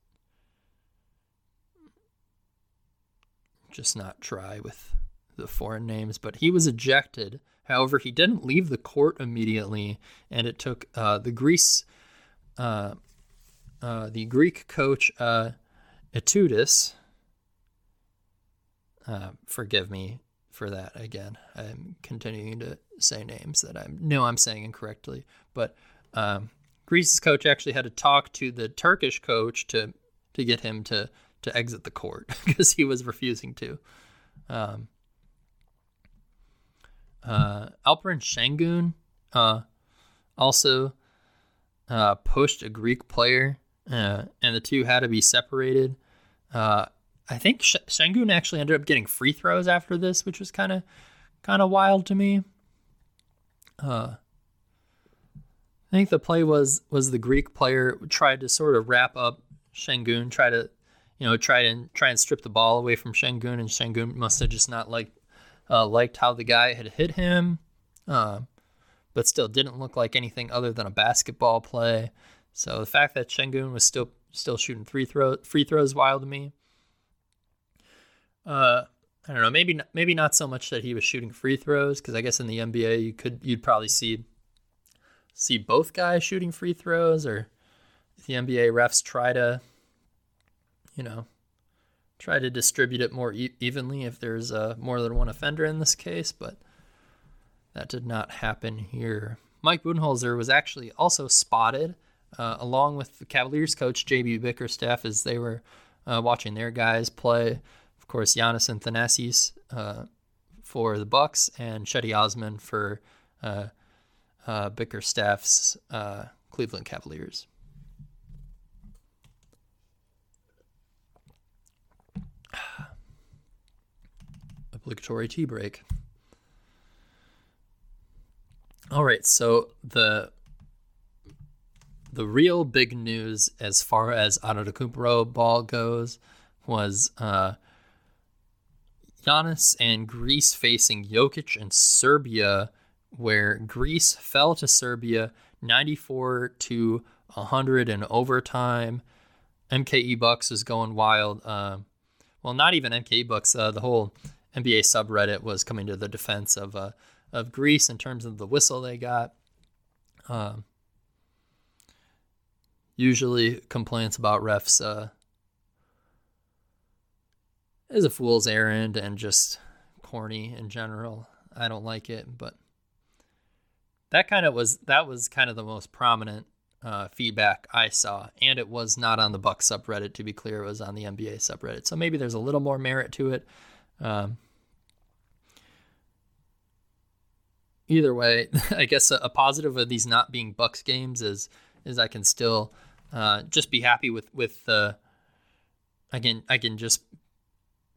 just not try with the foreign names, but he was ejected. However, he didn't leave the court immediately, and it took uh, the Greece, uh, uh, the Greek coach uh, Itoudis. Uh, forgive me for that again. I'm continuing to say names that I know I'm saying incorrectly, but um, Greece's coach actually had to talk to the Turkish coach to to get him to to exit the court because he was refusing to. Um, uh, Alperen Sengun uh, also uh, pushed a Greek player, uh, and the two had to be separated. Uh, I think Sh- Sengun actually ended up getting free throws after this, which was kind of kind of wild to me. Uh, I think the play was was the Greek player tried to sort of wrap up Sengun, try to you know try and try and strip the ball away from Sengun, and Sengun must have just not liked uh, liked how the guy had hit him, uh, but still didn't look like anything other than a basketball play. So the fact that Sengun was still still shooting free throw free throws wild to me. Uh, I don't know. Maybe not, maybe not so much that he was shooting free throws because I guess in the NBA you could you'd probably see see both guys shooting free throws or the NBA refs try to you know try to distribute it more e- evenly if there's uh, more than one offender in this case, but that did not happen here. Mike Budenholzer was actually also spotted uh, along with the Cavaliers coach JB Bickerstaff as they were uh, watching their guys play. Of course, Giannis and Thanasis uh, for the Bucks and Cedi Osman for uh, uh, Bickerstaff's Cleveland Cavaliers. obligatory tea break. All right, so the the real big news as far as Antetokounmpo ball goes was uh, Giannis and Greece facing Jokic and Serbia, where Greece fell to Serbia 94 to 100 in overtime. MKE Bucks is going wild. Uh, well, not even MKE Bucks. Uh, the whole NBA subreddit was coming to the defense of uh, of Greece in terms of the whistle they got. Um, usually, complaints about refs uh, is a fool's errand and just corny in general. I don't like it, but that kind of was that was kind of the most prominent uh, feedback I saw, and it was not on the Buck subreddit. To be clear, it was on the NBA subreddit. So maybe there's a little more merit to it. Um, either way, I guess a, a, positive of these not being Bucks games is is I can still uh, just be happy with with the. I can I can just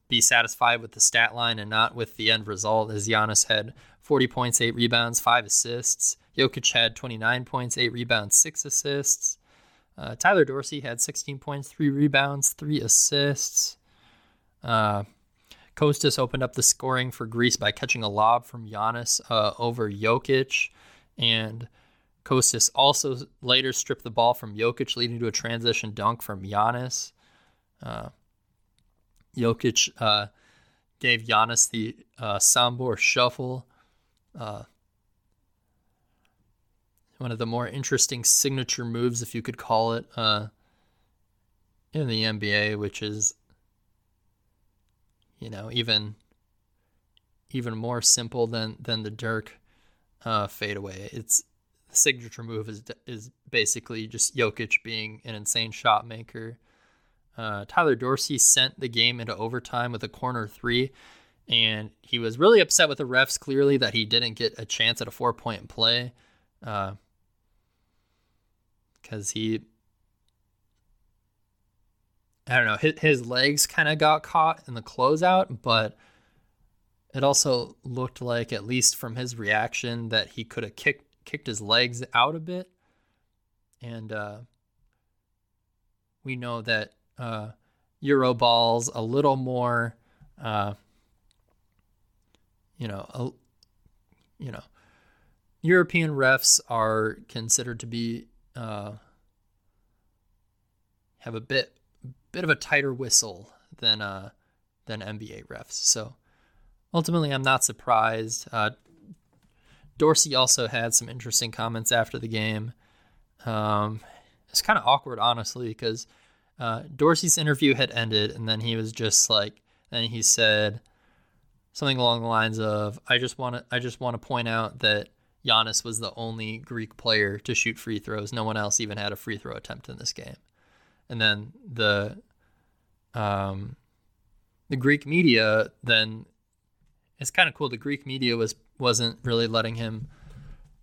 be satisfied with the stat line and not with the end result. As Giannis had 40 points, eight rebounds, five assists. Jokic had 29 points, eight rebounds, six assists. Uh, Tyler Dorsey had 16 points, three rebounds, three assists. Uh, Kostas opened up the scoring for Greece by catching a lob from Giannis uh, over Jokic, and Kostas also later stripped the ball from Jokic, leading to a transition dunk from Giannis. Uh, Jokic uh, gave Giannis the uh, Sombor shuffle. Uh, one of the more interesting signature moves, if you could call it, uh, in the NBA, which is you know, even even more simple than than the Dirk uh, fadeaway. It's the signature move is is basically just Jokic being an insane shot maker. Uh, Tyler Dorsey sent the game into overtime with a corner three, and he was really upset with the refs. Clearly, that he didn't get a chance at a four point play, because uh, he I don't know, his, legs kind of got caught in the closeout, but it also looked like, at least from his reaction, that he could have kicked kicked his legs out a bit. And uh, we know that uh, Euro balls a little more, uh, you know, a, you know, European refs are considered to be uh, have a bit bit of a tighter whistle than uh, than NBA refs. So ultimately, I'm not surprised. Uh, Dorsey also had some interesting comments after the game. Um, it's kind of awkward, honestly, because uh, Dorsey's interview had ended, and then he was just like, and he said something along the lines of, "I just want to, I just want to point out that Giannis was the only Greek player to shoot free throws. No one else even had a free throw attempt in this game." And then the, um, the Greek media then, it's kind of cool. The Greek media was wasn't really letting him.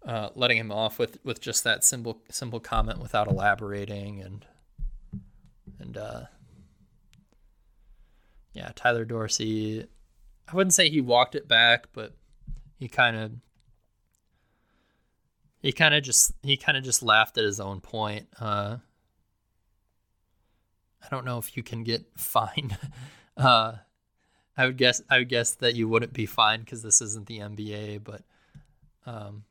Uh, letting him off with, with just that simple simple comment without elaborating and and uh, yeah, Tyler Dorsey. I wouldn't say he walked it back, but he kind of he kind of just he kind of just laughed at his own point. Uh, I don't know if you can get fined. Uh, I would guess I would guess that you wouldn't be fined because this isn't the NBA. But um,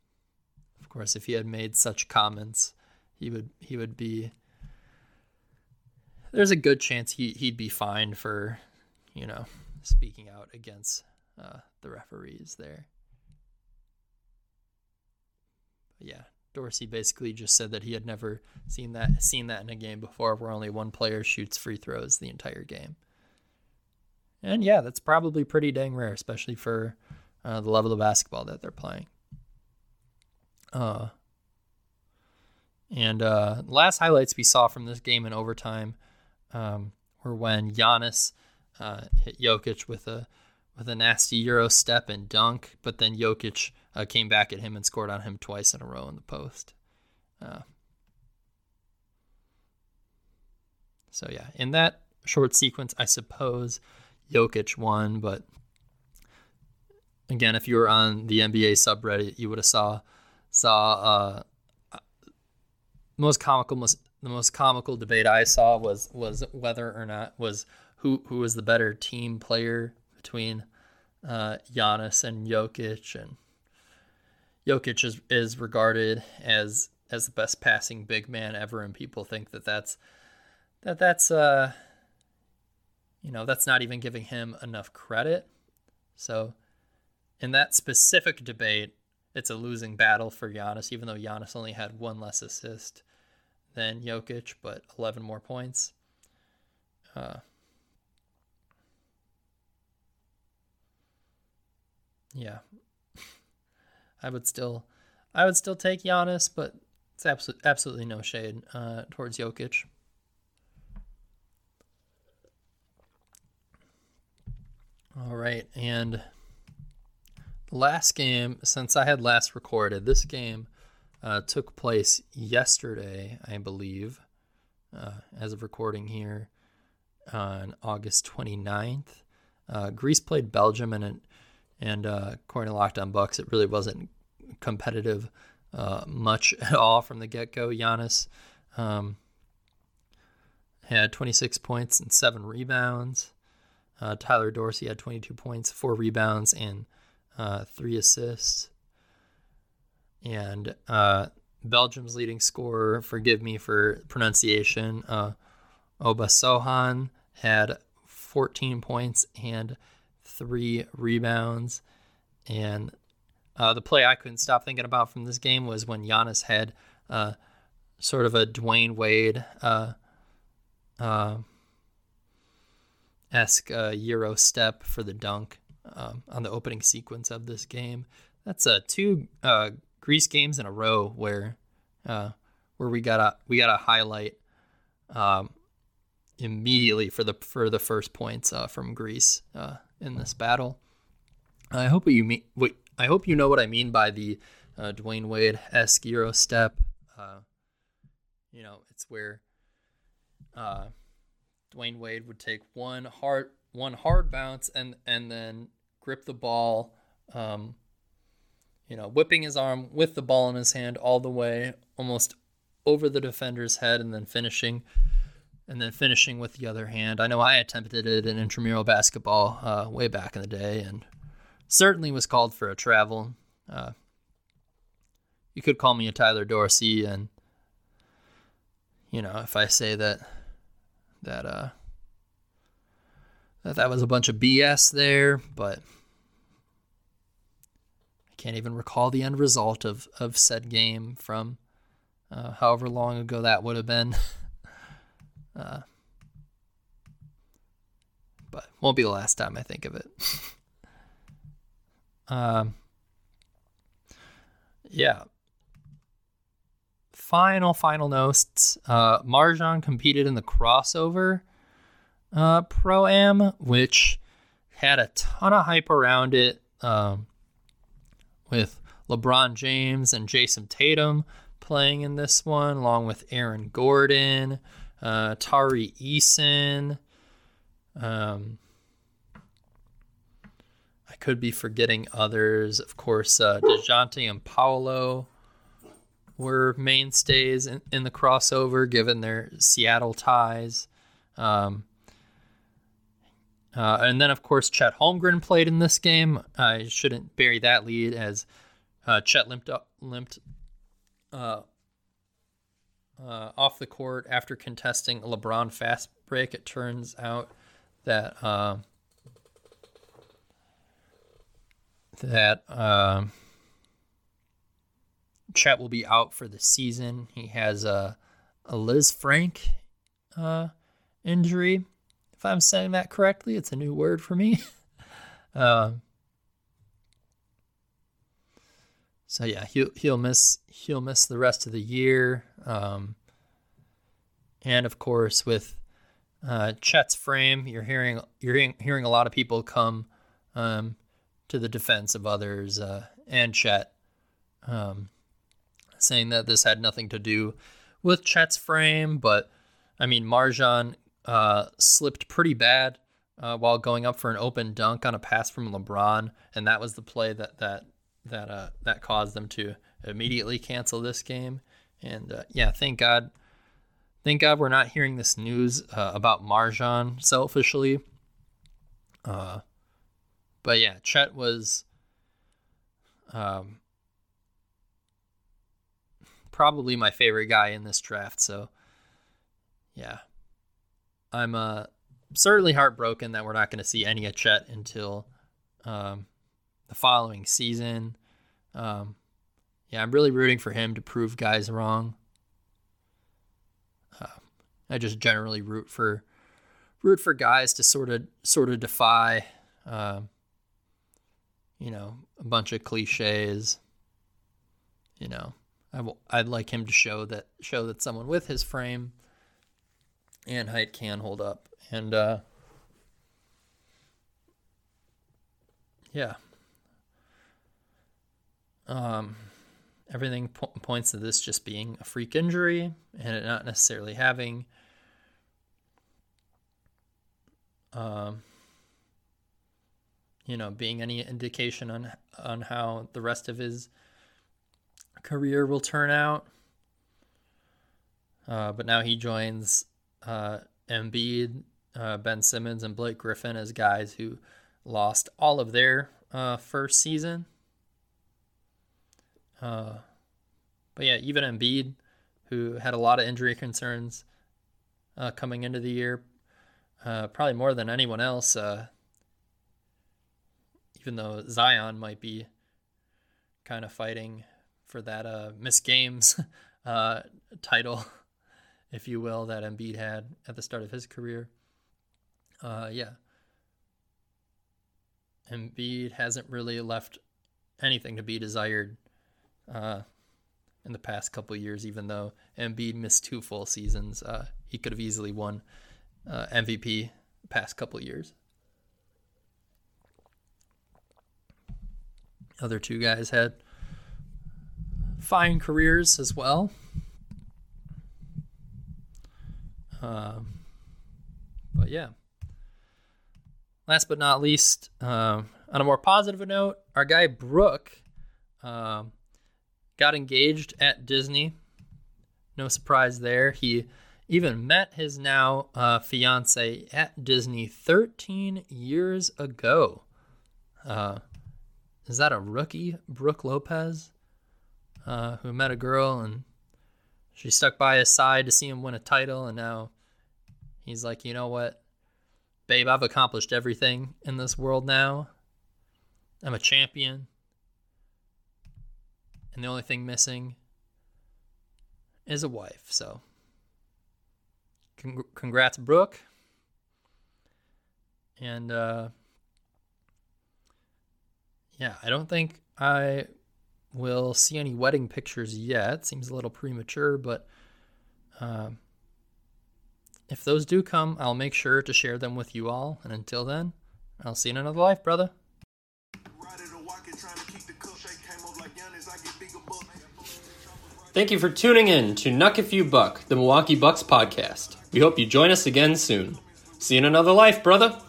of course, if he had made such comments, he would he would be there's a good chance he he'd be fined for, you know, speaking out against uh, the referees there. But yeah, Dorsey basically just said that he had never seen that seen that in a game before, where only one player shoots free throws the entire game. And yeah, that's probably pretty dang rare, especially for uh, the level of basketball that they're playing. Uh, and uh, last highlights we saw from this game in overtime um, or when Giannis uh, hit Jokic with a with a nasty Euro step and dunk, but then Jokic uh, came back at him and scored on him twice in a row in the post. Uh, so yeah, in that short sequence, I suppose Jokic won, but again, if you were on the NBA subreddit, you would have saw saw uh, most comical, most the most comical debate I saw was was whether or not was who who was the better team player between uh, Giannis and Jokic, and Jokic is is regarded as as the best passing big man ever, and people think that that's that that's uh you know that's not even giving him enough credit. So in that specific debate, it's a losing battle for Giannis, even though Giannis only had one less assist than Jokic, but 11 more points. Uh, yeah, I would still, I would still take Giannis, but it's absolutely absolutely no shade uh, towards Jokic. All right, and last game since I had last recorded, this game uh, took place yesterday, I believe, uh, as of recording here on August 29th. Uh, Greece played Belgium, and and uh, according to Locked On Bucks, it really wasn't competitive uh, much at all from the get go. Giannis um, had 26 points and seven rebounds. Uh, Tyler Dorsey had 22 points, four rebounds, and three assists. And uh, Belgium's leading scorer, forgive me for pronunciation, uh, Obasohan had 14 points and three rebounds. And uh, the play I couldn't stop thinking about from this game was when Giannis had uh, sort of a Dwyane Wade uh, uh esque uh, Euro step for the dunk um, on the opening sequence of this game. That's uh, two Greece games in a row where uh, where we got a we got a highlight um, immediately for the for the first points uh, from Greece uh, in this battle. I hope you mean what I hope you know what I mean by the uh, Dwyane Wade esque Euro step. Uh, you know, it's where uh, Dwyane Wade would take one hard one hard bounce and and then grip the ball um, you know, whipping his arm with the ball in his hand all the way, almost over the defender's head, and then finishing and then finishing with the other hand. I know I attempted it in intramural basketball uh, way back in the day, and certainly was called for a travel. Uh, you could call me a Tyler Dorsey, and you know if I say that that uh that that was a bunch of BS there, but can't even recall the end result of of said game from uh, however long ago that would have been. uh, but won't be the last time I think of it. um, yeah. Final, final notes. Uh, MarJon competed in the crossover uh, Pro Am, which had a ton of hype around it um, with LeBron James and Jayson Tatum playing in this one, along with Aaron Gordon, uh, Tari Eason. Um, I could be forgetting others. Of course, uh, DeJounte and Paolo were mainstays in, in the crossover given their Seattle ties. Um, uh, and then, of course, Chet Holmgren played in this game. I shouldn't bury that lead as uh, Chet limped up, limped uh, uh, off the court after contesting a LeBron fast break. It turns out that uh, that uh, Chet will be out for the season. He has a, a Lisfranc uh, injury, if I'm saying that correctly. It's a new word for me. uh, so yeah, he'll he'll miss he'll miss the rest of the year. Um, and of course, with uh, Chet's frame, you're hearing you're hearing, hearing a lot of people come um, to the defense of others uh, and Chet, um, saying that this had nothing to do with Chet's frame. But I mean, MarJon uh, slipped pretty bad uh, while going up for an open dunk on a pass from LeBron, and that was the play that that that uh, that caused them to immediately cancel this game. And uh, yeah, thank God Thank God we're not hearing this news uh, about MarJon selfishly. Uh, but yeah, Chet was um, probably my favorite guy in this draft. So yeah, I'm uh, certainly heartbroken that we're not going to see any of Chet until um, the following season. Um, yeah, I'm really rooting for him to prove guys wrong. I just generally root for root for guys to sort of sort of defy, uh, you know, a bunch of cliches. You know, I I'd like him to show that show that someone with his frame and height can hold up, and uh, yeah. Um, everything po- points to this just being a freak injury and it not necessarily having um, you know, being any indication on on how the rest of his career will turn out. Uh, but now he joins uh, Embiid, uh, Ben Simmons, and Blake Griffin as guys who lost all of their uh, first season. Uh, but yeah, even Embiid, who had a lot of injury concerns uh, coming into the year, uh, probably more than anyone else. Uh, even though Zion might be kind of fighting for that uh, Miss Games uh, title, if you will, that Embiid had at the start of his career. Uh, yeah. Embiid hasn't really left anything to be desired uh, in the past couple years, even though Embiid missed two full seasons. Uh, he could have easily won uh, MVP past couple years. Other two guys had fine careers as well. Um, but yeah. Last but not least, um, on a more positive note, our guy Brook um, got engaged at Disney. No surprise there. He even met his now uh, fiance at Disney 13 years ago. Uh, is that a rookie, Brook Lopez, uh, who met a girl and she stuck by his side to see him win a title, and now he's like, you know what, babe, I've accomplished everything in this world now. I'm a champion. And the only thing missing is a wife. So, congrats, Brook. And, uh, yeah, I don't think I will see any wedding pictures yet. Seems a little premature, but uh, if those do come, I'll make sure to share them with you all. And until then, I'll see you in another life, brother. Thank you for tuning in to Nuck If You Buck, the Milwaukee Bucks podcast. We hope you join us again soon. See you in another life, brother.